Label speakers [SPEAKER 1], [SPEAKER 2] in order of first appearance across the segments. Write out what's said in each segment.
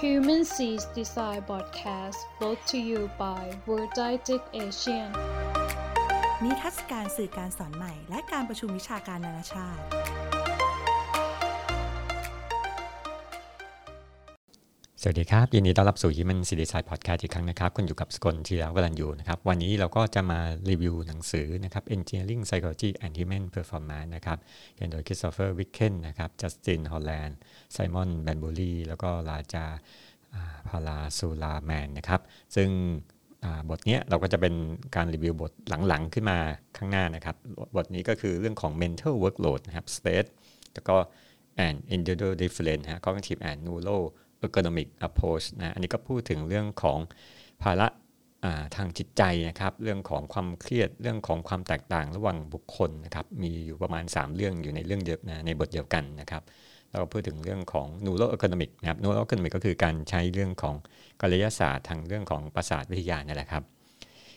[SPEAKER 1] Human Seas Design Podcast brought to you by World Dietech Asian
[SPEAKER 2] นิทรรศการสื่อการสอนใหม่ และการประชุมวิชาการนานาชาติ
[SPEAKER 3] สวัสดีครับ ยินดีต้อนรับสู่ Human c i t y s i d e Podcast อีกครั้งนะครับคุณอยู่กับสกลทีระวรันยูนะครับวันนี้เราก็จะมารีวิวหนังสือนะครับ Engineering Psychology and Human Performance นะครับเขียนโดย Christopher Wicken นะครับ Justin Holland Simon Banbury แล้วก็ลาจาพาราซูลาแมนนะครับซึ่งบทนี้เราก็จะเป็นการรีวิวบทหลังๆ ขึ้นมาข้างหน้านะครับ บทนี้ก็คือเรื่องของ mental workload นะครับ state แล้วก็ and individual difference ฮะ cognitive and neuro ergonomic approach นะอันนี้ก็พูดถึงเรื่องของภาระทางจิตใจนะครับ เรื่องของความเครียดเรื่องของความแตกต่างระหว่างบุคคลนะครับ มีอยู่ประมาณ 3 เรื่องอยู่ในเรื่องเดียวนะในบทเดียวกันนะครับเราพูดถึงเรื่องของ neuro economic นะครับ neuro economic ก็คือการใช้เรื่องของกายศาสตร์ทางเรื่องของประสาทวิทยานี่แหละครับ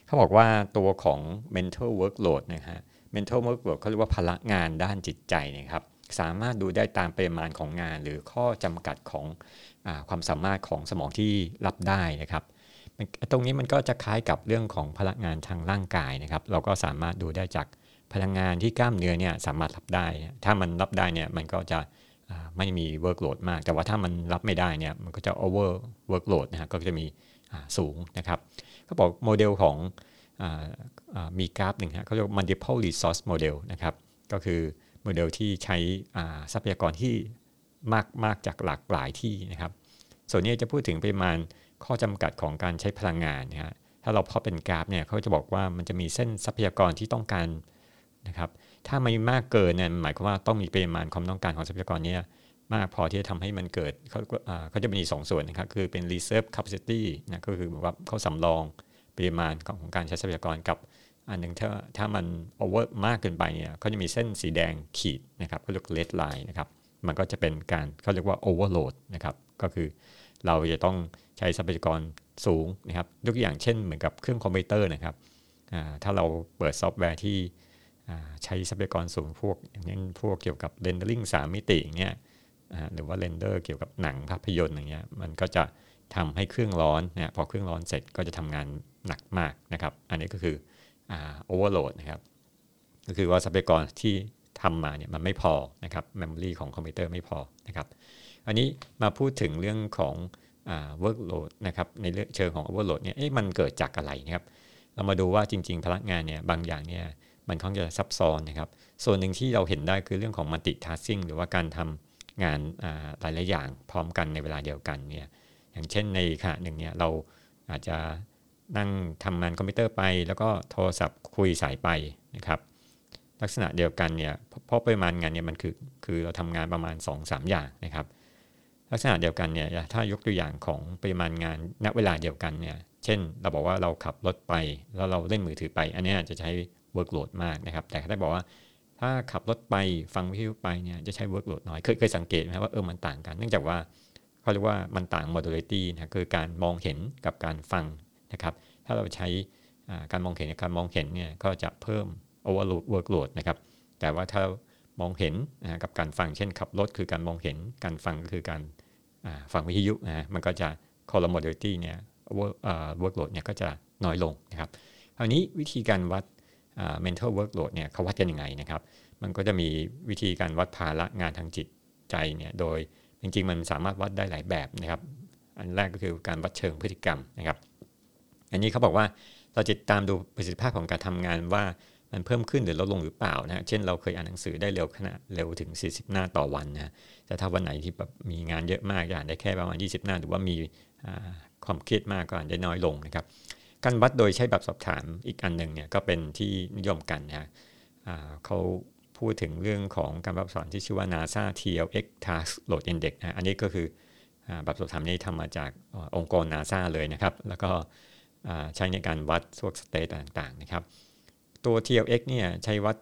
[SPEAKER 3] เขาบอกว่าตัวของ mental workload นะฮะ mental workload เขาเรียกว่าพลังานด้านจิตใจนะครับ สามารถดูได้ตามปริมาณของงานหรือข้อจำกัดของ ความสามารถของสมองที่รับได้นะครับตรงนี้มันก็จะคล้ายกับเรื่องของพลังงานทางร่างกายนะครับ เราก็สามารถดูได้จากพลังงานที่กล้ามเนื้อเนี่ยสามารถรับได้ ถ้ามันรับได้เนี่ยมันก็จะไม่มี workload มาก แต่ว่าถ้ามันรับไม่ได้เนี่ยมันก็จะ over workload นะฮะก็จะมีสูงนะครับเขาบอกโมเดลของมีกราฟหนึ่งฮะเขาเรียก multiple resource model นะครับก็คือโมเดลที่ใช้ทรัพยากรที่ มากมากจากหลากหลายที่นะครับ ส่วนนี้จะพูดถึงปริมาณข้อจำกัดของการใช้พลังงานนะฮะถ้าเราพอเป็นกราฟเนี่ยเขาจะบอกว่ามันจะมีเส้นทรัพยากรที่ต้องการนะครับ ถ้าไม่มากเกินเนี่ยหมายความว่าต้องมีปริมาณความต้องการของทรัพยากรนี้มากพอที่จะทำให้มันเกิดเขาเขาจะมีสองส่วนนะครับ คือเป็น reserve capacity นะก็คือแบบว่าเขาสำรองปริมาณของการใช้ทรัพยากรกับอันหนึ่งถ้าถ้ามัน over มากเกินไปเนี่ยเขาจะมีเส้นสีแดงขีดนะครับเขาเรียก red line นะครับ มันก็จะเป็นการเขาเรียกว่า overload นะครับก็คือเราจะต้องใช้ทรัพยากรสูงนะครับยกตัวอย่างเช่นเหมือนกับเครื่องคอมพิวเตอร์นะครับถ้าเราเปิดซอฟต์แวร์ที่ใช้ทรัพยากรสูงพวกอย่างเช่นพวกเกี่ยวกับ rendering สามมิติเงี้ยหรือว่า render เกี่ยวกับหนังภาพยนตร์อย่างเงี้ยมันก็จะทำให้เครื่องร้อนนะพอเครื่องร้อนเสร็จก็จะทำงานหนักมากนะครับ อันนี้ก็คือ overload นะครับ ก็คือว่าทรัพยากรที่ ทำมาเนี่ยมันไม่พอนะครับเมมโมรีของคอมพิวเตอร์ไม่พอนะครับอันนี้มาพูดถึงเรื่องของอ่า workload นะครับในเรื่องเชิงของ overload เนี่ยเอ๊ะมันเกิดจากอะไรนะครับเรามาดูว่าจริง ๆ พลังงานเนี่ยบางอย่างเนี่ยมันค่อนข้างจะซับซ้อนนะครับ ส่วนหนึ่งที่เราเห็นได้คือเรื่องของ multitasking หรือว่าการทำงานหลายๆอย่างพร้อมกันในเวลาเดียวกันเนี่ยอย่างเช่นในขณะหนึ่งเนี่ยเราอาจจะนั่งทำงานคอมพิวเตอร์ไป แล้วก็โทรศัพท์คุยสายไปนะครับ ลักษณะเดียวกันเนี่ยเพราะปริมาณงานเนี่ยมันคือคือเราทำงานประมาณ 2-3 อย่างนะครับ ลักษณะเดียวกันเนี่ยถ้ายกตัวอย่างของปริมาณงานณเวลาเดียวกันเนี่ยเช่น เราบอกว่าเราขับรถไปแล้วเราเล่นมือถือไป อันนี้จะใช้ workload มากนะครับ แต่ถ้าบอกว่าถ้าขับรถไปฟังวิทยุไปเนี่ยจะใช้ workload น้อยเคยเคยสังเกตไหมว่าเออมันต่างกันเนื่องจากว่าเขาเรียกว่ามันต่าง modality นะคือการมองเห็นกับการฟังนะครับ ถ้าเราใช้การมองเห็นการมองเห็นเนี่ยก็จะเพิ่ม overload workload นะครับแต่ว่าถ้ามองเห็นนะกับการฟังเช่นขับรถคือการมองเห็นการฟังก็คือการฟังวิทยุนะมันก็จะ collaborativity เนี่ย workload เนี่ยก็จะน้อยลงนะครับคราวนี้วิธีการวัด mental workload เนี่ยเขาวัดกันยังไงนะครับ มันก็จะมีวิธีการวัดภาระงานทางจิตใจเนี่ยโดยจริงๆ มันสามารถวัดได้หลายแบบนะครับ อันแรกก็คือการวัดเชิงพฤติกรรมนะครับ อันนี้เขาบอกว่าเราจะตามดูประสิทธิภาพของการทำงานว่า มันเพิ่มขึ้นหรือลดลงหรือเปล่านะเช่นเราเคยอ่านหนังสือได้เร็วขนาดเร็วถึง 40 หน้าต่อวันนะแต่ถ้าวันไหนที่แบบมีงานเยอะมากอ่านได้แค่ประมาณ 20 หน้า หรือว่ามีความเครียดมากก็อ่านได้น้อยลงนะครับการวัดโดยใช้แบบสอบถามอีกอันหนึ่งเนี่ยก็เป็นที่นิยมกันนะเขาพูดถึงเรื่องของการแบบสอนที่ชื่อว่า NASA TLX Task Load Index นะอันนี้ก็คือแบบสอบถามนี้ทำมาจากองค์กร NASA เลยนะครับ แล้วก็ใช้ในการวัดพวกสเตตต่างๆนะครับ ตัว TLX เนี่ยใช้วัด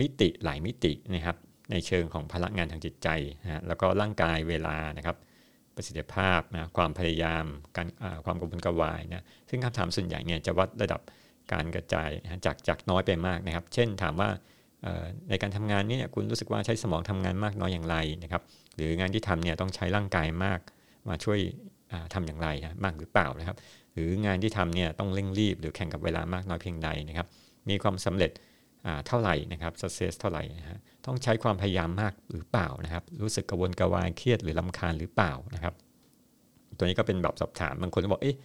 [SPEAKER 3] มิติหลายมิตินะครับในเชิงของพลังงานทางจิตใจนะแล้วก็ร่างกายเวลานะครับประสิทธิภาพนะความพยายามการความกระวนกระวายนะซึ่งคำถามส่วนใหญ่เนี่ยจะวัดระดับการกระจายนะจากจากน้อยไปมากนะครับ เช่นถามว่าในการทำงานนี้คุณรู้สึกว่าใช้สมองทำงานมากน้อยอย่างไรนะครับ หรืองานที่ทำเนี่ยต้องใช้ร่างกายมากมาช่วยทำอย่างไรนะมากหรือเปล่านะครับ หรืองานที่ทำเนี่ยต้องเร่งรีบ หรือแข่งกับเวลามากน้อยเพียงใดนะครับ มีความสำเร็จเท่าไหร่นะครับ success เท่าไหร่นะฮะต้องใช้ความพยายามมากหรือเปล่านะครับ รู้สึกกระวนกระวายเครียดหรือลำคาญหรือเปล่านะครับ ตัวนี้ก็เป็นแบบสอบถามบางคนก็บอกเอ๊ะ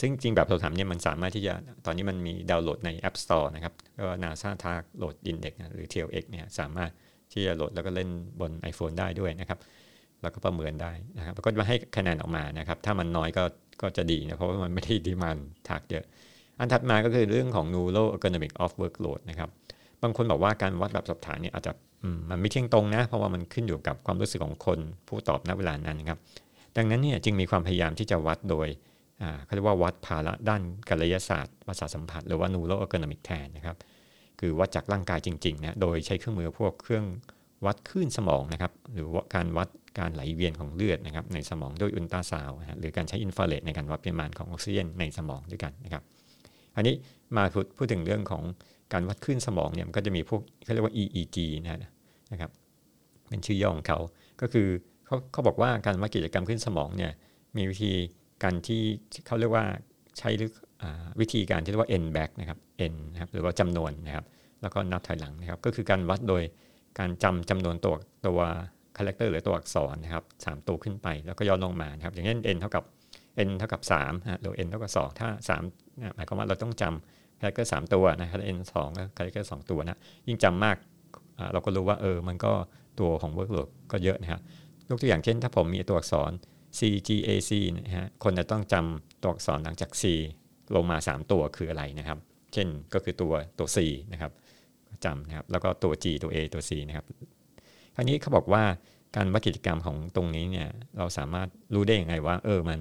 [SPEAKER 3] ซึ่งจริงแบบสอบถามเนี่ยมันสามารถที่จะตอนนี้มันมีดาวน์โหลดใน App Store นะครับก็ NASA t a g โหลด Index หรือ TLX เนี่ยสามารถที่จะโหลดแล้วก็เล่นบน iPhone ได้ด้วยนะครับ แล้วก็ประเมินได้นะครับแล้วก็มาให้คะแนนออกมานะครับ ถ้ามันน้อยก็ก็จะดีนะเพราะว่ามันไม่ได้ดีมันทากเยอะ อันถัดมาก็คือเรื่องของ Neuro Ergonomic of Workload นะครับบางคนบอกว่าการวัดแบบสอบถามเนี่ยอาจจะมันไม่เที่ยงตรงนะ เพราะว่ามันขึ้นอยู่กับความรู้สึกของคนผู้ตอบณเวลานั้นนะครับ ดังนั้นเนี่ยจึงมีความพยายามที่จะวัดโดยเขาเรียกว่าวัดภาระด้านการยศาสตร์ประสาทสัมผัสหรือว่า Neuro Ergonomic แทนนะครับคือวัดจากร่างกายจริงๆนะโดยใช้เครื่องมือพวกเครื่องวัดคลื่นสมองนะครับ หรือว่าการวัด การไหลเวียนของเลือดนะครับในสมองด้วยอุลตราซาวด์หรือการใช้อินฟราเรดในการวัดปริมาณของออกซิเจนในสมองด้วยกันนะครับอันนี้มาพูดพูดถึงเรื่องของการวัดคลื่นสมองเนี่ยมันก็จะมีพวกเขาเรียกว่า EEG นะครับเป็นชื่อย่อของเขา ก็คือเขาเขาบอกว่าการวัดกิจกรรมคลื่นสมองเนี่ยมีวิธีการที่เขาเรียกว่าใช้วิธีการที่เรียกว่า n back นะครับ n นะครับหรือว่าจำนวนนะครับ แล้วก็นับถอยหลังนะครับ ก็คือการวัดโดยการจำจำนวนตัวตัว character หรือตัวอักษรนะครับสามตัวขึ้นไปแล้วก็ย้อนลงมานะครับอย่างเช่น n เท่ากับ n เท่ากับ3ฮะหรือ n เท่ากับ 2 ถ้า3หมายความว่าเราต้องจำ character 3 ตัวนะครับ n 2ก็ character 2 ตัวนะยิ่งจำมากเราก็รู้ว่าเออมันก็ตัวของ workload ก็เยอะนะครับยกตัวอย่างเช่น ถ้าผมมีตัวอักษร C G A C นะฮะคนจะต้องจำตัวอักษรหลังจาก C ลงมา 3 ตัวคืออะไรนะครับ เช่นก็คือตัวตัว C นะครับจำนะครับแล้วก็ตัว G ตัว A ตัว C นะครับ คราวนี้เขาบอกว่าการวัดกิจกรรมของตรงนี้เนี่ยเราสามารถรู้ได้ยังไงว่า เออมัน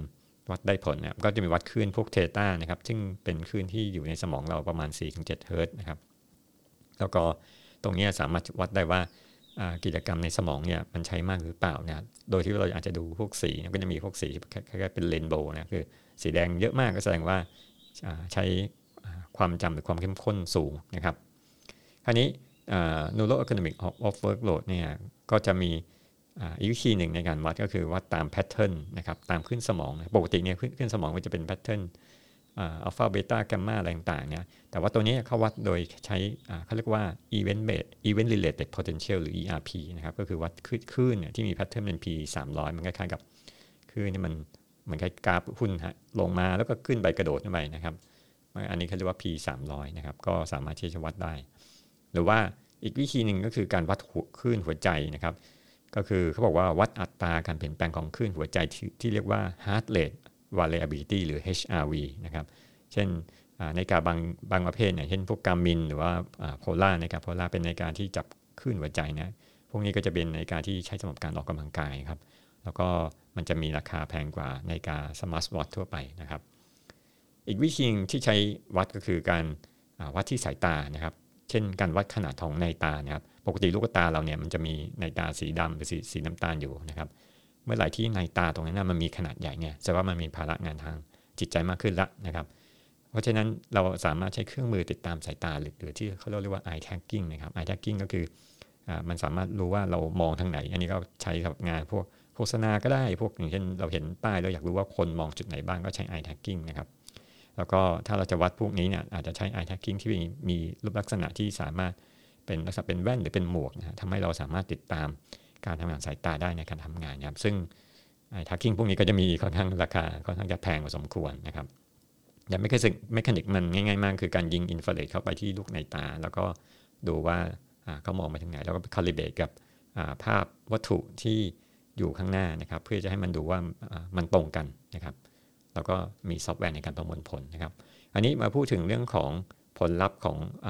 [SPEAKER 3] วัดได้ผลนะก็จะมีวัดคลื่นพวกเทต้านะครับ ซึ่งเป็นคลื่นที่อยู่ในสมองเราประมาณ 4-7 เฮิร์ตนะครับ แล้วก็ตรงนี้สามารถวัดได้ว่ากิจกรรมในสมองเนี่ยมันใช้มากหรือเปล่านะโดยที่เราอาจจะดูพวกสีก็จะมีพวกสีคล้ายๆเป็น rainbow นะคือสีแดงเยอะมากก็แสดงว่าใช้ความจำหรือความเข้มข้นสูงนะครับคราวนี้ neuro ergonomic of workload เนี่ยก็จะมีอีกวิธีหนึ่งในการวัดก็คือวัดตาม pattern นะครับตามคลื่นสมองปกติเนี่ยคลื่นสมองมันจะเป็น patternอัลฟาเบต้าแกมมาอะไรต่างๆเนี่ยแต่ว่าตัวนี้เขาวัดโดยใช้เขาเรียกว่า event based event related potential หรือ ERP นะครับก็คือวัดคลื่นที่มี pattern เป็น P 300 มันคล้ายๆกับคลื่นนี่มันเหมือนคล้ายกราฟหุ้นฮะลงมาแล้วก็ขึ้นไปกระโดดขึ้นไปนะครับ อันนี้เขาเรียกว่า P 300นะครับก็สามารถที่จะวัดได้ หรือว่าอีกวิธีหนึ่งก็คือการวัดคลื่นหัวใจนะครับ ก็คือเขาบอกว่าวัดอัตราการเปลี่ยนแปลงของคลื่นหัวใจที่เรียกว่า heart rate variability หรือ HRV นะครับ เช่นนาฬิกาบางบางประเภทเนี่ยเช่นพวก Garmin หรือว่า Polar นาฬิกา Polar เป็นนาฬิกาที่จับคลื่นหัวใจนะพวกนี้ก็จะเป็นนาฬิกาที่ใช้สำหรับการออกกำลังกายครับ แล้วก็มันจะมีราคาแพงกว่านาฬิกา smart watch ทั่วไปนะครับ อีกวิธีที่ใช้วัดก็คือการวัดที่สายตานะครับ เช่นการวัดขนาดของม่านตานะครับ ปกติลูกตาเราเนี่ยมันจะมีในตาสีดำหรือสีสีน้ำตาลอยู่นะครับ เมื่อไหร่ที่ในตาตรงนั้นมันมีขนาดใหญ่เนี่ยแสดงว่ามันมีภาระงานทางจิตใจมากขึ้นละนะครับ เพราะฉะนั้นเราสามารถใช้เครื่องมือติดตามสายตาหรือที่เขาเรียกว่า eye tagging นะครับ eye tagging ก็คืออมันสามารถรู้ว่าเรามองทางไหน อันนี้ก็ใช้สำหรับงานพวกโฆษณาก็ได้พวกอย่างเช่นเราเห็นป้ายเราอยากรู้ว่าคนมองจุดไหนบ้างก็ใช้ eye tagging นะครับ แล้วก็ถ้าเราจะวัดพวกนี้เนี่ยอาจจะใช้ eye tagging ที่มีมีรูปลักษณะที่สามารถเป็นลักษณะเป็นแว่นหรือเป็นหมวกนะทำให้เราสามารถติดตามการทำงานสายตาได้ในการทำงานนะครับซึ่งทักกิ้งพวกนี้ก็จะมีค่อนข้างราคาค่อนข้างจะแพงพอสมควรนะครับอย่างไม่เคยสึกไม่คนิกมันง่าย ๆ มาก คือการยิงอินฟราเรดเข้าไปที่ลูกในตา แล้วก็ดูว่าเขามองไปทางไหน แล้วก็คาลิเบตกับภาพวัตถุที่อยู่ข้างหน้านะครับ เพื่อจะให้มันดูว่ามันตรงกันนะครับ แล้วก็มีซอฟต์แวร์ในการประมวลผลนะครับ อันนี้มาพูดถึงเรื่องของผลลัพธ์ของอ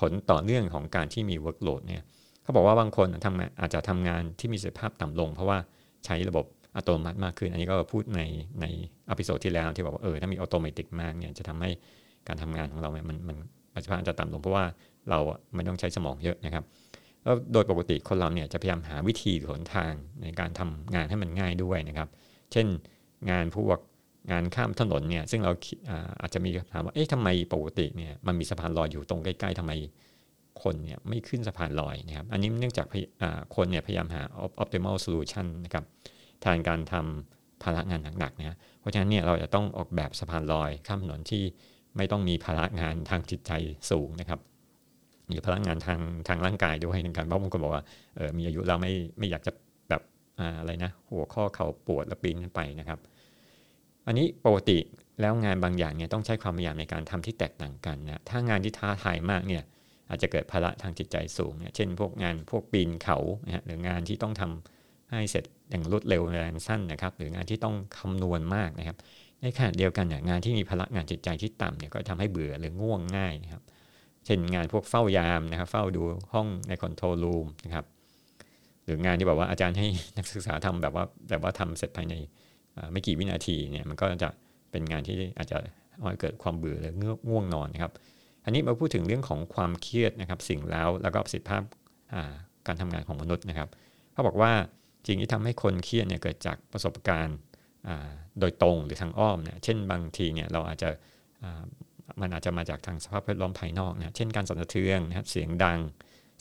[SPEAKER 3] ผลต่อเนื่องของการที่มี workload เนี่ยเขาบอกว่าบางคนทำอาจจะทำงานที่มีประสิทธิภาพต่ำลง เพราะว่าใช้ระบบอัตโนมัติมากขึ้น อันนี้ก็พูดในใน episode ที่แล้วที่บอกว่าเออถ้ามีอัตโนมัติมากเนี่ยจะทำให้การทำงานของเราเนี่ยมันมันประสิทธิภาพจะต่ำลงเพราะว่าเราไม่ต้องใช้สมองเยอะนะครับแล้วโดยปกติคนเราเนี่ยจะพยายามหาวิธีหนทางในการทำงานให้มันง่ายด้วยนะครับ เช่นงานพวก งานข้ามถนนเนี่ยซึ่งเราอาจจะมีคำถามว่าเอ๊ะทำไมปกติเนี่ยมันมีสะพานลอยอยู่ตรงใกล้ๆทำไมคนเนี่ยไม่ขึ้นสะพานลอยนะครับอันนี้เนื่องจากคนเนี่ยพยายามหา optimal solution นะครับแทนการทำภาระงานหนักๆนะเพราะฉะนั้นเนี่ยเราจะต้องออกแบบสะพานลอยข้ามถนนที่ไม่ต้องมีภาระงานทางจิตใจสูงนะครับมีพลังงานทางทางร่างกายด้วยในการเพราะบางคนบอกว่าเออมีอายุเราไม่ไม่อยากจะแบบอะไรนะ หัวข้อเข่าปวดแล้วปีนขึ้นไปนะครับ อันนี้ปกติแล้วงานบางอย่างเนี่ยต้องใช้ความพยายามในการทำที่แตกต่างกันนะถ้างานที่ท้าทายมากเนี่ยอาจจะเกิดภาระทางจิตใจสูงเนี่ยเช่น พวกงานพวกปีนเขานะหรืองานที่ต้องทำให้เสร็จอย่างรวดเร็วแรงสั้นนะครับ หรืองานที่ต้องคำนวณมากนะครับในขณะเดียวกันเนี่ยงานที่มีพลังงานจิตใจที่ต่ำเนี่ยก็ทำให้เบื่อหรือง่วงง่ายนะครับ เช่นงานพวกเฝ้ายามนะครับ เฝ้าดูห้องในคอนโทรลรูมนะครับ หรืองานที่แบบว่าอาจารย์ให้นักศึกษาทำแบบว่าแบบว่าทำเสร็จภายใน ไม่กี่วินาทีเนี่ยมันก็จะเป็นงานที่อาจจะเกิดความเบื่อหรือง่วงนอนนะครับ อันนี้มาพูดถึงเรื่องของความเครียดนะครับ สิ่งแล้วแล้วก็ประสิทธิภาพการทำงานของมนุษย์นะครับเขาบอกว่าจริงที่ทำให้คนเครียดเนี่ยเกิดจากประสบการณ์โดยตรงหรือทางอ้อมเนี่ยเช่นบางทีเนี่ยเราอาจจะมันอาจจะมาจากทางสภาพแวดล้อมภายนอกนะเช่นการสั่นสะเทือนนะครับเสียงดัง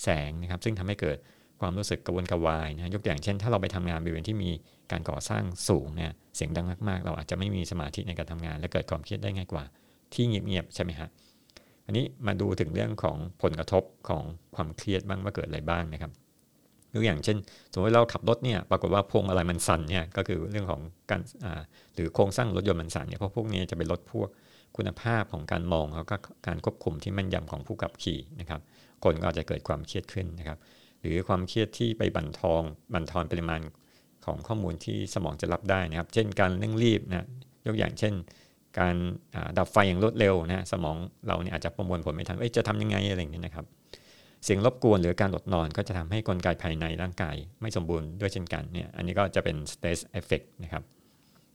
[SPEAKER 3] แสงนะครับ ซึ่งทำให้เกิด ความรู้สึกกระวนกระวายนะยกตัวอย่างเช่น ถ้าเราไปทำงานบริเวณที่มีการก่อสร้างสูงเนี่ยเสียงดังมากๆ เราอาจจะไม่มีสมาธิในการทำงาน และเกิดความเครียดได้ง่ายกว่า ที่เงียบๆใช่ไหมฮะอันนี้มาดูถึงเรื่องของผลกระทบของความเครียดบ้างว่าเกิดอะไรบ้างนะครับยกอย่างเช่น สมมติเราขับรถเนี่ยปรากฏว่าพวงมาลัยมันสั่นเนี่ยก็คือเรื่องของการหรือโครงสร้างรถยนต์มันสั่นเนี่ยเพราะพวกนี้จะเป็นลดพวกคุณภาพของการมองแล้วก็การควบคุมที่แม่นยำของผู้ขับขี่นะครับ คนก็อาจจะเกิดความเครียดขึ้นนะครับ หรือความเครียดที่ไปบั่นทองบั่นทอนปริมาณของข้อมูลที่สมองจะรับได้นะครับ เช่นการเร่งรีบนะยกอย่างเช่น การดับไฟอย่างรวดเร็วนะสมองเราเนี่ยอาจจะประมวลผลไม่ทันจะทำยังไงอะไรอย่างนี้นะครับเสียงรบกวนหรือการหลดนอนก็จะทำให้กลไกภายในร่างกาย ไม่สมบูรณ์ด้วยเช่นกันเนี่ยอันนี้ก็จะเป็น stress effect นะครับ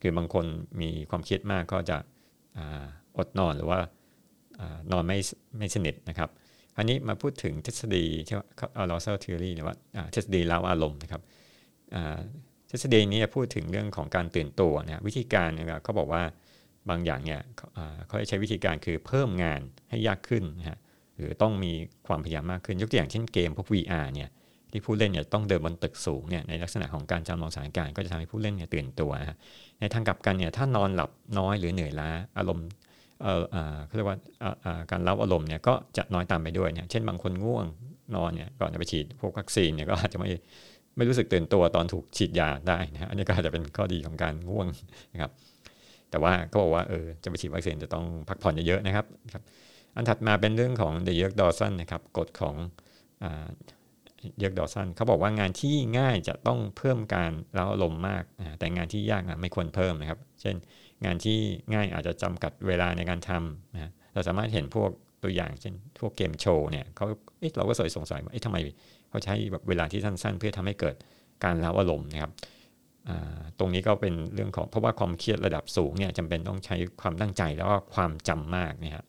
[SPEAKER 3] คือบางคนมีความเครียดมากก็จะอดนอนหรือว่านอนไม่ไม่สนิทนะครับ คราวนี้มาพูดถึงทฤษฎีที่ว่า arousal theory หรือว่าทฤษฎีเล้าอารมณ์นะครับทฤษฎีนี้พูดถึงเรื่องของการตื่นตัวนะวิธีการเนี่ยเขาบอกว่าบางอย่างเนี่ยเขาใช้วิธีการคือเพิ่มงานให้ยากขึ้นนะฮะหรือต้องมีความพยายามมากขึ้นยกตัวอย่างเช่นเกมพวก VR เนี่ยที่ผู้เล่นเนี่ยต้องเดินบนตึกสูงเนี่ยในลักษณะของการจำลองสถานการณ์ก็จะทำให้ผู้เล่นเนี่ยตื่นตัวนะในทางกลับกันเนี่ยถ้านอนหลับน้อยหรือเหนื่อยล้าอารมณ์ เอ่อเขาเรียกว่าการเล่าอารมณ์เนี่ยก็จะน้อยตามไปด้วยเนี่ยเช่นบางคนง่วงนอนเนี่ยก่อนจะไปฉีดพวกวัคซีนเนี่ยก็อาจจะไม่ไม่รู้สึกตื่นตัวตอนถูกฉีดยาได้นะอันนี้ก็อาจจะเป็นข้อดีของการง่วงนะครับแต่ว่าก็บอกว่าเออจะไปฉีดวัคซีนจะต้องพักผ่อนเยอะๆนะครับอันถัดมาเป็นเรื่องของเดอะ Yerkes Dodson นะครับกฎของ Yerkes Dodson เขาบอกว่างานที่ง่ายจะต้องเพิ่มการเร้าอารมณ์มาก แต่งานที่ยากนะไม่ควรเพิ่มนะครับ เช่น งานที่ง่ายอาจจะจำกัดเวลาในการทำนะเราสามารถเห็นพวกตัวอย่างเช่นพวกเกมโชว์เนี่ยเขาเเราก็สยสงสัยว่าเอ๊ะทำไมเขาใช้แบบเวลาที่สั้น ๆ เพื่อทำให้เกิดการเร้าอารมณ์นะครับตรงนี้ก็เป็นเรื่องของเพราะว่าความเครียดระดับสูงเนี่ยจำเป็นต้องใช้ความตั้งใจแล้วก็ความจำมากนะครับ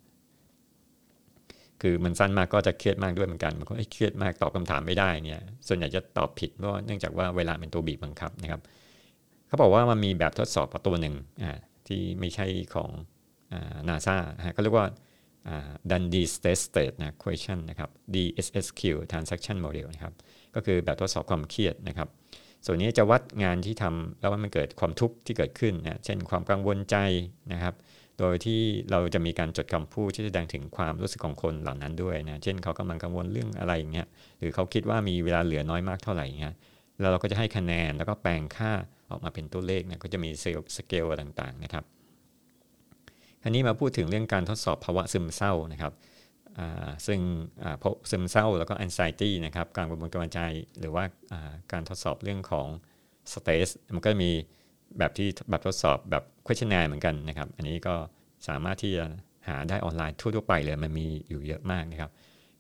[SPEAKER 3] คือมันสั้นมากก็จะเครียดมากด้วยเหมือนกันมันก็เครียดมากตอบคำถามไม่ได้เนี่ยส่วนใหญ่จะตอบผิดเพราะเนื่องจากว่าเวลาเป็นตัวบีบบังคับนะครับ เขาบอกว่ามันมีแบบทดสอบตัวหนึ่งอ่า ที่ไม่ใช่ของนาซาเขาเรียกว่า Dundee Stress State นะ question นะครับ DSSQ Transaction Model นะครับ ก็คือแบบทดสอบความเครียดนะครับ ส่วนนี้จะวัดงานที่ทำแล้วมันเกิดความทุกข์ที่เกิดขึ้นนะเช่นความกังวลใจนะครับ โดยที่เราจะมีการจดคำพูดที่แสดงถึงความรู้สึกของคนเหล่านั้นด้วยนะเช่นเขากำลังกังวลเรื่องอะไรอย่างเงี้ยหรือเขาคิดว่ามีเวลาเหลือน้อยมากเท่าไหร่เงี้ยแล้วเราก็จะให้คะแนนแล้วก็แปลงค่า ออกมาเป็นตัวเลขนะก็จะมีเซลล์สเกลต่างๆนะครับอันนี้มาพูดถึงเรื่องการทดสอบภาวะซึมเศร้านะครับซึ่งพบซึมเศร้าแล้วก็ anxiety นะครับการกระบวนการใจหรือว่าการทดสอบเรื่องของ stress มันก็มีแบบที่แบบทดสอบแบบ questionnaire เหมือนกันนะครับ อันนี้ก็สามารถที่จะหาได้ออนไลน์ทั่วๆไปเลยมันมีอยู่เยอะมากนะครับ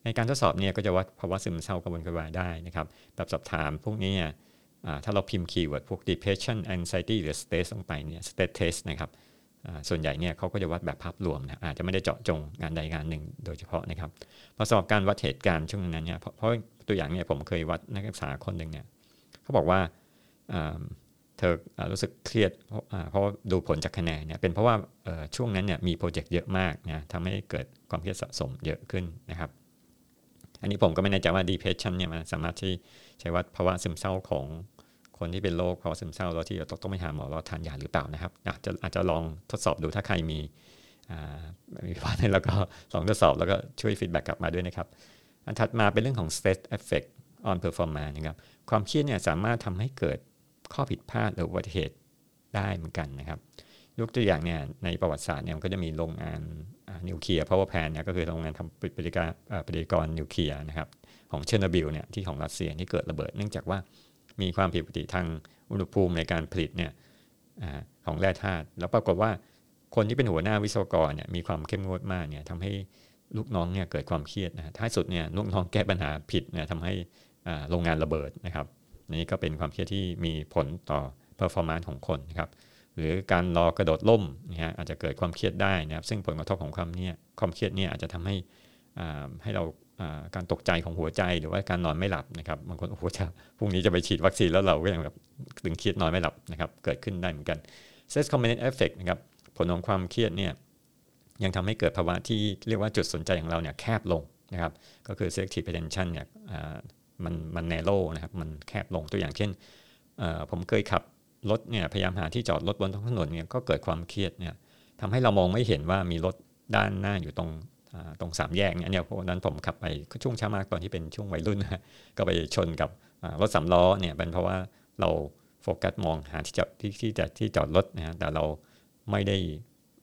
[SPEAKER 3] ในการทดสอบเนี่ยก็จะวัดภาวะซึมเศร้ากระวนกระวายได้นะครับ แบบสอบถามพวกนี้เนี่ย ถ้าเราพิมพ์ keyword พวก depression anxiety หรือ stress ลงไปเนี่ย stress test นะครับส่วนใหญ่เนี่ยเขาก็จะวัดแบบภาพรวมนะอาจจะไม่ได้เจาะจงงานใดงานหนึ่งโดยเฉพาะนะครับประสอบการวัดเหตุการณ์ช่วงนั้นเนี่ยเพราะตัวอย่างเนี่ยผมเคยวัดนักศึกษาคนหนึ่งเนี่ยเขาบอกว่าเธอรู้สึกเครียดเพราะดูผลจากคะแนนเนี่ยเป็นเพราะว่าช่วงนั้นเนี่ยมีโปรเจกต์เยอะมากนะทำให้เกิดความเครียดสะสมเยอะขึ้นนะครับ อันนี้ผมก็ไม่แน่ใจว่า depression เนี่ยมันสามารถที่ใช้วัดภาวะซึมเศร้าของคนที่เป็นโรคภาวะซึมเศร้าแล้วที่จะต้องไปหาหมอแล้วทานยาหรือเปล่านะครับอาจจะอาจจะลองทดสอบดูถ้าใครมีมีพาร์ทแล้วก็ลองทดสอบแล้วก็ช่วย feedback กลับมาด้วยนะครับ อันถัดมาเป็นเรื่องของ stress effect on performance นะครับความเครียดเนี่ยสามารถทำให้เกิดข้อผิดพลาดหรืออุบัติเหตุได้เหมือนกันนะครับ ยกตัวอย่างเนี่ยในประวัติศาสตร์เนี่ยมันก็จะมีโรงงาน nuclear power plant เนี่ยก็คือโรงงานทำปฏิกรณ์ปฏิกรณ์นิวเคลียร์นะครับของเชอร์โนบิลเนี่ยที่ของรัสเซียที่เกิดระเบิดเนื่องจากว่ามีความผิดปกติทางอุณหภูมิในการผลิตเนี่ยของแร่ธาตุแล้วปรากฏว่าคนที่เป็นหัวหน้าวิศวกรเนี่ยมีความเข้มงวดมากเนี่ยทำให้ลูกน้องเนี่ยเกิดความเครียดนะท้ายสุดเนี่ยลูกน้องแก้ปัญหาผิดเนี่ยทำให้โรงงานระเบิดนะครับนี่ก็เป็นความเครียดที่มีผลต่อ performance ของคนนะครับ หรือการรอกระโดดล่มนะฮะอาจจะเกิดความเครียดได้นะครับ ซึ่งผลกระทบของความเนี่ยความเครียดเนี่ยอาจจะทำให้ให้เราการตกใจของหัวใจหรือว่าการนอนไม่หลับนะครับบางคนโอ้โหจะพรุ่งนี้จะไปฉีดวัคซีนแล้วเราก็ยังแบบตึงเครียดนอนไม่หลับนะครับเกิดขึ้นได้เหมือนกัน stress component effect นะครับผลของความเครียดเนี่ยยังทำให้เกิดภาวะที่เรียกว่าจุดสนใจของเราเนี่ยแคบลงนะครับก็คือ selective attention เนี่ยมันมัน narrow นะครับมันแคบลงตัวอย่างเช่นผมเคยขับ รถเนี่ยพยายามหาที่จอดรถบนท้องถนนเนี่ยก็เกิดความเครียดเนี่ยทำให้เรามองไม่เห็นว่ามีรถด้านหน้าอยู่ตรงตรงสามแยกเนี่ยเนี่ยวันนั้นผมขับไปช่วงเช้ามากตอนที่เป็นช่วงวัยรุ่นนะก็ไปชนกับรถสามล้อเนี่ยเป็นเพราะว่าเราโฟกัสมองหาที่จอดที่ที่จะที่จอดรถนะฮะแต่เราไม่ได้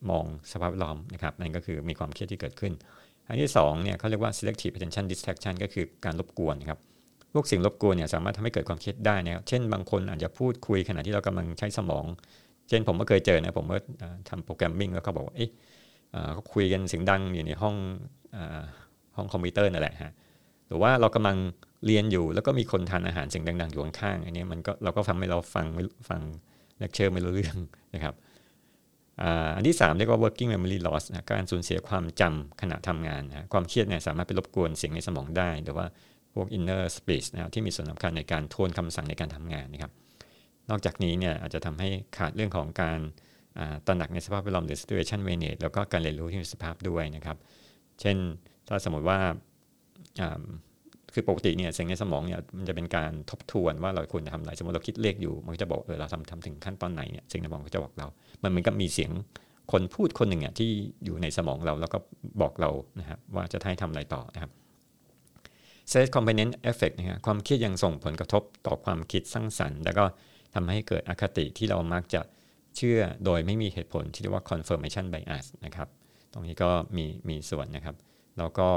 [SPEAKER 3] มองสภาพแวดล้อมนะครับนั่นก็คือมีความเครียดที่เกิดขึ้น อันที่2เนี่ยเขาเรียกว่า selective attention distraction ก็คือการรบกวนครับ พวกสิ่งรบกวนเนี่ยสามารถทำให้เกิดความเครียดได้นะครับเช่นบางคนอาจจะพูดคุยขณะที่เรากำลังใช้สมอง เช่นผมก็เคยเจอนะผมก็ทำ programming แล้วเขาบอกว่าเอ๊ะเขาคุยกันเสียงดังอยู่ในห้องห้องคอมพิวเตอร์นั่นแหละฮะหรือว่าเรากำลังเรียนอยู่แล้วก็มีคนทานอาหารเสียงดังๆอยู่ข้างๆอันนี้มันก็เราก็ฟังไม่เราฟังฟังเลคเชอร์ไม่รู้เรื่องนะครับอันที่ 3 เรียกว่า working memory loss นะการสูญเสียความจำขณะทำงานนะความเครียดเนี่ยสามารถไปรบกวนเสียงในสมองได้ หรือว่า พวก inner speech นะครับที่มีส่วนสำคัญในการทวนคำสั่งในการทำงานนะครับ นอกจากนี้เนี่ยอาจจะทำให้ขาดเรื่องของการตระหนักในสภาพแวดล้อมหรือ situation awareness แล้วก็การเรียนรู้ที่มีสภาพด้วยนะครับ เช่นถ้าสมมติว่าคือปกติเนี่ยเสียงในสมองเนี่ยมันจะเป็นการทบทวนว่าเราควรจะทำอะไร สมมติเราคิดเลขอยู่ มันจะบอกเออเราทำทำถึงขั้นตอนไหนเนี่ยเสียงในสมองก็จะบอกเรา มันเหมือนกับมีเสียงคนพูดคนหนึ่งอะที่อยู่ในสมองเราแล้วก็บอกเรานะครับว่าจะให้ทำอะไรต่อนะครับ stress component effect นะครับความเครียดยังส่งผลกระทบต่อความคิดสร้างสรรค์ แล้วก็ทำให้เกิดอคติที่เรามักจะเชื่อโดยไม่มีเหตุผลที่เรียกว่า confirmation bias นะครับ ตรงนี้ก็มีมีส่วนนะครับ แล้วก็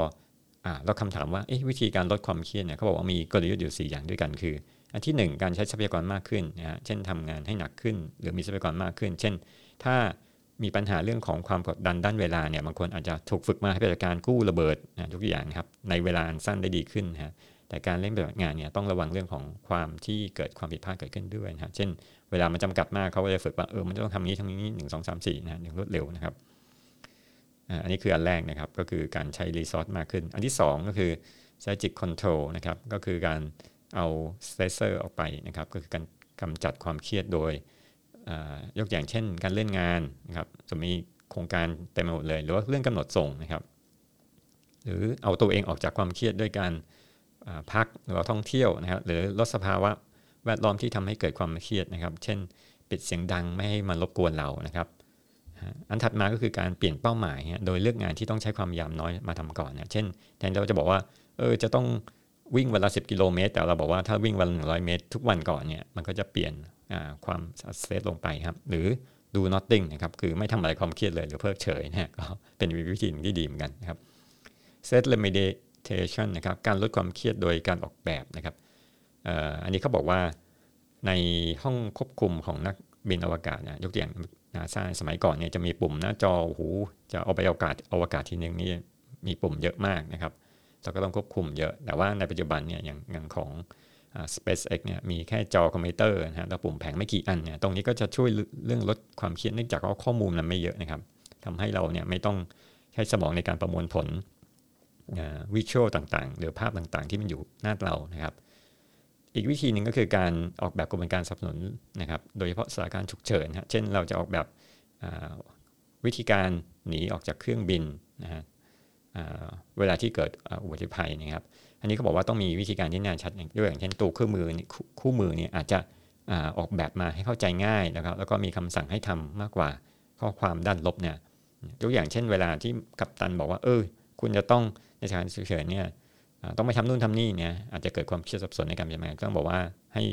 [SPEAKER 3] อ่าแล้วคำถามว่าวิธีการลดความเครียดเนี่ยเขาบอกว่ามีกลยุทธ์อยู่ 4 อย่างด้วยกันคือ อันที่ 1 การใช้ทรัพยากรมากขึ้นนะฮะเช่นทำงานให้หนักขึ้น หรือมีทรัพยากรมากขึ้น เช่น ถ้า มีปัญหาเรื่องของความกดดันด้านเวลาเนี่ยบางคนอาจจะถูกฝึกมาให้เป็นการกู้ระเบิดนะทุกอย่างครับในเวลาสั้นได้ดีขึ้นนะแต่การเล่นแบบงานเนี่ยต้องระวังเรื่องของความที่เกิดความผิดพลาดเกิดขึ้นด้วยนะเช่น เวลามันจำกัดมากเขาก็จะฝึกว่าเออมันต้องทำนี้ทำนี้หนึ่งสองสามสี่นะอย่างรวดเร็วนะครับอันนี้คืออันแรกนะครับก็คือการใช้ resource มากขึ้น อันที่ 2 ก็คือใช้จิต control นะครับก็คือการเอา stressor ออกไปนะครับก็คือการกำจัดความเครียดโดย ยกอย่างเช่น การเร่งงานนะครับจะมีโครงการเต็มไปหมดเลย หรือว่าเรื่องกำหนดส่งนะครับ หรือเอาตัวเองออกจากความเครียดด้วยการพักหรือท่องเที่ยวนะครับ หรือลดสภาวะแวดล้อมที่ทำให้เกิดความเครียดนะครับ เช่น ปิดเสียงดังไม่ให้มันรบกวนเรานะครับ อันถัดมาก็คือการเปลี่ยนเป้าหมาย โดยเลือกงานที่ต้องใช้ความยามน้อยมาทำก่อนนะเช่น แทนเราจะบอกว่าเออจะต้องวิ่งวันละ10 กิโลเมตร แต่เราบอกว่าถ้าวิ่งวันละ100 เมตร ทุกวันก่อนเนี่ยมันก็จะเปลี่ยน ความสเตรสลงไปครับ หรือดู nothing นะครับ คือไม่ทำอะไรความเครียดเลยหรือเพิกเฉยนะก็เป็นวิธีที่ดีเหมือนกันนะครับ set remediation นะครับ การลดความเครียดโดยการออกแบบนะครับอันนี้เขาบอกว่าในห้องควบคุมของนักบินอวกาศนี่ยยกตัวอย่างนาซาสมัยก่อนเนี่ยจะมีปุ่มหน้าจอหูจะเอาไปอวกาศอวกาศทีนึงนี่มีปุ่มเยอะมากนะครับเราก็ต้องควบคุมเยอะ แต่ว่าในปัจจุบันเนี่ยอย่างอย่างของ SpaceX เนี่ยมีแค่จอคอมพิวเตอร์นะฮะแล้วปุ่มแผงไม่กี่อันเนี่ยตรงนี้ก็จะช่วยเรื่องลดความเครียดเนื่องจากว่าข้อมูลมันไม่เยอะนะครับทำให้เราเนี่ยไม่ต้องใช้สมองในการประมวลผลวิชวลต่างๆ หรือภาพต่างๆ ที่มันอยู่หน้าเรานะครับ อีกวิธีหนึ่งก็คือการออกแบบกระบวนการสนับสนุนนะครับ โดยเฉพาะสถานการณ์ฉุกเฉินนะเช่นเราจะออกแบบวิธีการหนีออกจากเครื่องบินนะฮะเวลาที่เกิดอุบัติภัยนะครับ อันนี้เขาบอกว่าต้องมีวิธีการที่แน่ชัดด้วยอย่างเช่นตัวเครื่องมือคู่มือเนี่ยอาจจะออกแบบมาให้เข้าใจง่ายนะครับ แล้วก็มีคำสั่งให้ทำมากกว่าข้อความด้านลบเนี่ยยกอย่างเช่นเวลาที่กัปตันบอกว่าเออคุณจะต้องในสถานฉุกเฉินเนี่ยต้องไปทำนู่นทำนี่เนี่ยอาจจะเกิดความเครียดสับสนในการปฏิบัติงานต้องบอกว่าให้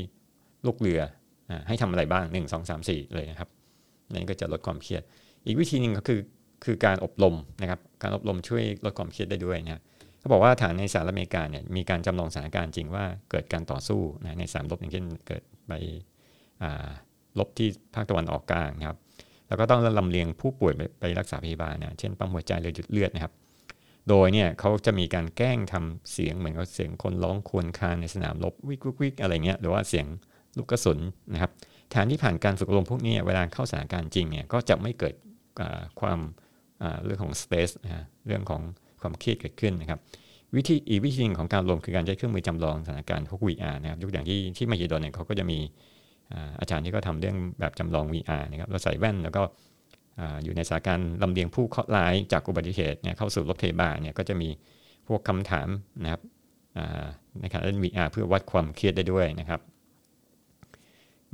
[SPEAKER 3] ลูกเรือให้ทำอะไรบ้าง 1 2 3 4 เลยนะครับนั่นก็จะลดความเครียด อีกวิธีหนึ่งก็คือคือการอบรมนะครับ การอบรมช่วยลดความเครียดได้ด้วยนะ เขาบอกว่าฐานในสหรัฐอเมริกาเนี่ยมีการจำลองสถานการณ์จริงว่าเกิดการต่อสู้นะในสามลบอย่างเช่นเกิดไปลบที่ภาคตะวันออกกลางนะครับ แล้วก็ต้องลำเลียงผู้ป่วยไปไปรักษาพยาบาลนะเช่นปั๊มหัวใจหรือหยุดเลือดนะครับ โดยเนี่ยเขาจะมีการแกล้งทำเสียงเหมือนกับเสียงคนร้องควญคางในสนามรบวิกวิกอะไรเงี้ยหรือว่าเสียงลูกกระสุนนะครับฐานที่ผ่านการฝึกอบรมพวกนี้เวลาเข้าสถานการณ์จริงเนี่ยก็จะไม่เกิดความเรื่องของสเตสนะเรื่องของ ความเครียดเกิดขึ้นนะครับวิธีอีกวิธีหนึ่งของการรวมคือการใช้เครื่องมือจำลองสถานการณ์พวก VR นะครับยกอย่างที่ที่มาเยดอนเนี่ยเขาก็จะมีอาจารย์ที่ก็ทำเรื่องแบบจำลอง VR นะครับเราใส่แว่นแล้วก็อยู่ในสถานการณ์ลำเลียงผู้เคราะห์ร้ายจากอุบัติเหตุเนี่ยเข้าสู่รถเทบาเนี่ยก็จะมีพวกคำถามนะครับในการเล่น VR เพื่อวัดความเครียดได้ด้วยนะครับ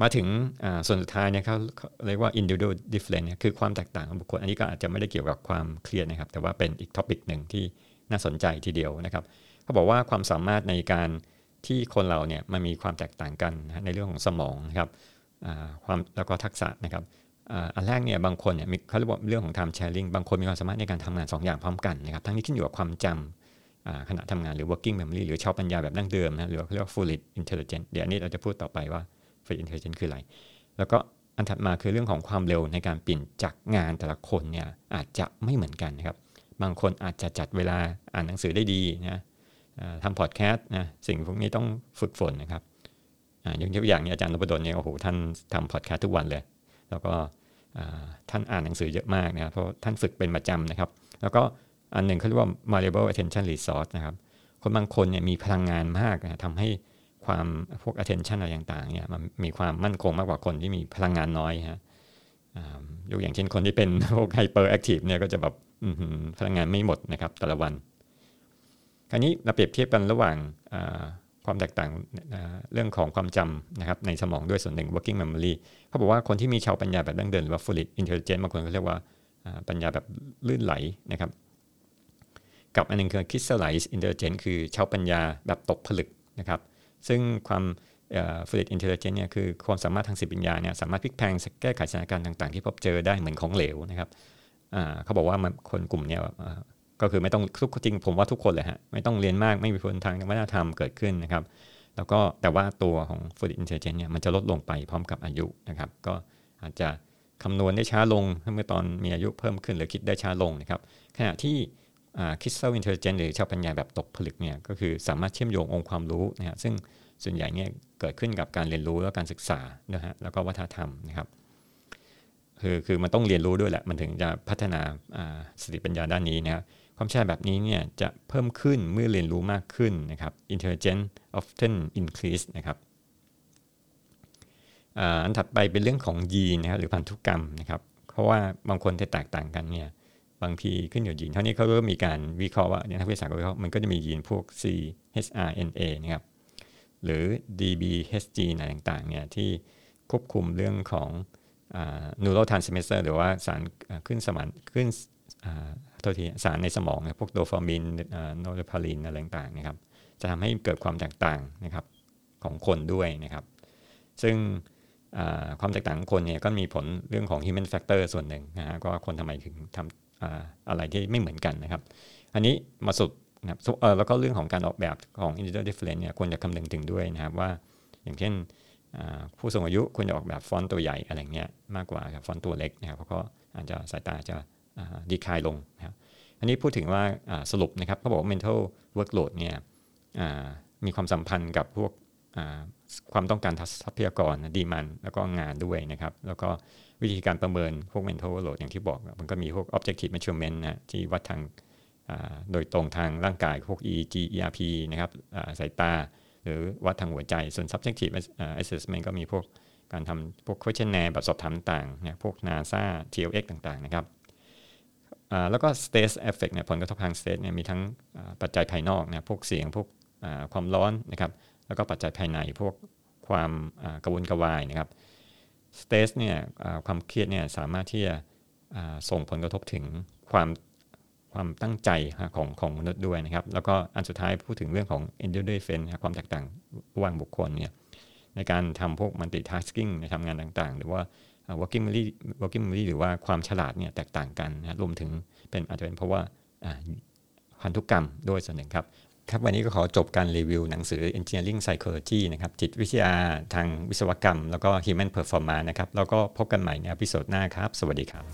[SPEAKER 3] มาถึงส่วนสุดท้ายเนี่ยเขาเรียกว่า individual difference คือความแตกต่างของบุคคล อันนี้ก็อาจจะไม่ได้เกี่ยวกับความเครียดนะครับ แต่ว่าเป็นอีกท็อปิกหนึ่งที่น่าสนใจทีเดียวนะครับเขาบอกว่าความสามารถในการที่คนเราเนี่ยมันมีความแตกต่างกันในเรื่องของสมองนะครับความแล้วก็ทักษะนะครับอันแรกเนี่ยบางคนเนี่ยเขาเรียกว่าเรื่องของ time sharing บางคนมีความสามารถในการทำงาน 2 อย่างพร้อมกันนะครับทั้งนี้ขึ้นอยู่กับความจำขณะทำงานหรือ working memory หรือชาวปัญญาแบบดั้งเดิมนะหรือเรียกว่า fluid intelligence เดี๋ยวอันนี้เราจะพูดต่อไปว่า fluid intelligence คืออะไร แล้วก็อันถัดมาคือเรื่องของความเร็วในการเปลี่ยนจากงานแต่ละคนเนี่ยอาจจะไม่เหมือนกันนะครับ บางคนอาจจะจัดเวลาอ่านหนังสือได้ดีนะทำพอดแคสต์นะสิ่งพวกนี้ต้องฝึกฝนนะครับอย่างตัวอย่างอาจารย์นพดลเนี่ยโอ้โหท่านทำพอดแคสต์ทุกวันเลย แล้วก็ท่านอ่านหนังสือเยอะมากนะครับเพราะท่านฝึกเป็นประจำนะครับ แล้วก็อันหนึ่งเขาเรียกว่า malleable attention resource นะครับ คนบางคนเนี่ยมีพลังงานมากนะทำให้ ความพวก attention อะไรต่างๆเนี่ยมันมีความมั่นคงมากกว่าคนที่มีพลังงานน้อยฮะยกอย่างเช่นคนที่เป็นพวก hyper active เนี่ยก็จะแบบพลังงานไม่หมดนะครับแต่ละวัน คราวนี้เราเปรียบเทียบกันระหว่างความแตกต่างเรื่องของความจำนะครับในสมองด้วยส่วนหนึ่ง working memory เขาบอกว่าคนที่มีชาวปัญญาแบบดั้งเดิมหรือว่า fluid intelligence บางคนก็เรียกว่าปัญญาแบบลื่นไหลนะครับ กับอันนึงคือ crystallized intelligence คือเชาวน์ปัญญาแบบตกผลึกนะครับ ซึ่งความ fluid intelligence เนี่ยคือความสามารถทางสติปัญญาเนี่ยสามารถพลิกแพลงแก้ไขสถานการณ์ต่างๆ ที่พบเจอได้เหมือนของเหลวนะครับเขาบอกว่าคนกลุ่มเนี่ยก็คือไม่ต้องทุกจริงผมว่าทุกคนเลยฮะไม่ต้องเรียนมากไม่มีผลทางวัฒนธรรมเกิดขึ้นนะครับ แล้วก็แต่ว่าตัวของ fluid intelligence เนี่ยมันจะลดลงไปพร้อมกับอายุนะครับ ก็อาจจะคำนวณได้ช้าลงเมื่อตอนมีอายุเพิ่มขึ้นหรือคิดได้ช้าลงนะครับขณะที่ คิดเซลอินเทลเจนหรือชาวปัญญาแบบตกผลึกเนี่ยก็คือสามารถเชื่อมโยงองค์ความรู้นะฮะซึ่งส่วนใหญ่เนี่ยเกิดขึ้นกับการเรียนรู้และการศึกษานะฮะแล้วก็วัฒนธรรมนะครับคือคือมันต้องเรียนรู้ด้วยแหละมันถึงจะพัฒนาสติปัญญาด้านนี้นะครับความฉลาดแบบนี้เนี่ยจะเพิ่มขึ้นเมื่อเรียนรู้มากขึ้นนะครับ intelligence often increase นะครับอันถัดไปเป็นเรื่องของยีนนะครับหรือพันธุกรรมนะครับ เพราะว่าบางคนจะแตกต่างกันเนี่ย บางทีขึ้นอยู่ยีนเท่านี้เขาก็มีการวิเคราะห์ว่านักวิทยาศาสตร์ก็วิเคราะห์มันก็จะมียีนพวก C HRNA นะครับหรือ DBHG อะไรต่างๆเนี่ยที่ควบคุมเรื่องของนูโรทรานสมิเตอร์หรือว่าสารขึ้นสมานขึ้นโทษทีสารในสมองพวกโดฟามินโนเรพาลินอะไรต่างๆนะครับจะทำให้เกิดความแตกต่างนะครับของคนด้วยนะครับ ซึ่งความแตกต่างของคนเนี่ยก็มีผลเรื่องของ human factor ส่วนหนึ่งนะฮะก็คนทำไมถึงทำ อะไรที่ไม่เหมือนกันนะครับ อันนี้มาสุดนะครับแล้วก็เรื่องของการออกแบบของ individual difference เนี่ยควรจะคำนึงถึงด้วยนะครับว่า อย่างเช่นผู้สูงอายุควรจะออกแบบฟอนต์ตัวใหญ่อะไรเงี้ยมากกว่าฟอนต์ตัวเล็กนะครับเพราะก็อาจจะสายตาจะดีคายลงนะครับอันนี้พูดถึงว่าสรุปนะครับเขาบอกว่า mental workload เนี่ยมีความสัมพันธ์กับพวกความต้องการทรัพยากรดีมันแล้วก็งานด้วยนะครับ แล้วก็ วิธีการประเมินพวก mental workload อย่างที่บอก มันก็มีพวก objective measurement นะที่วัดทางโดยตรงทางร่างกายพวก EEG ERP นะครับสายตา หรือวัดทางหัวใจ ส่วน subjective assessment ก็มีพวกการทำพวก questionnaire แบบสอบถามต่างนี่ยพวก NASA TLX ต่างๆ นะครับแล้วก็ stress effect เนี่ยผลกระทบทาง stress เนี่ยมีทั้งปัจจัยภายนอกนะพวกเสียงพวกความร้อนนะครับแล้วก็ปัจจัยภายในพวกความกระวนกระวายนะครับ สเตสเนี่ยความเครียดเนี่ยสามารถที่จะส่งผลกระทบถึงความความตั้งใจของของมนุษย์ด้วยนะครับ แล้วก็อันสุดท้ายพูดถึงเรื่องของ endurance ความแตกต่างระหว่างบุคคลเนี่ยในการทำพวก multitasking ในทำงานต่างๆ หรือว่า working memory working memory หรือว่าความฉลาดเนี่ยแตกต่างกันนะรวมถึงเป็นอาจจะเป็นเพราะว่าพันธุกรรมด้วยส่วนหนึ่งครับ ครับวันนี้ก็ขอจบการรีวิวหนังสือ Engineering Psychology นะครับจิตวิทยาทางวิศวกรรม แล้วก็ Human Performance นะครับแล้วก็พบกันใหม่ในอพิโซดหน้าครับ สวัสดีครับ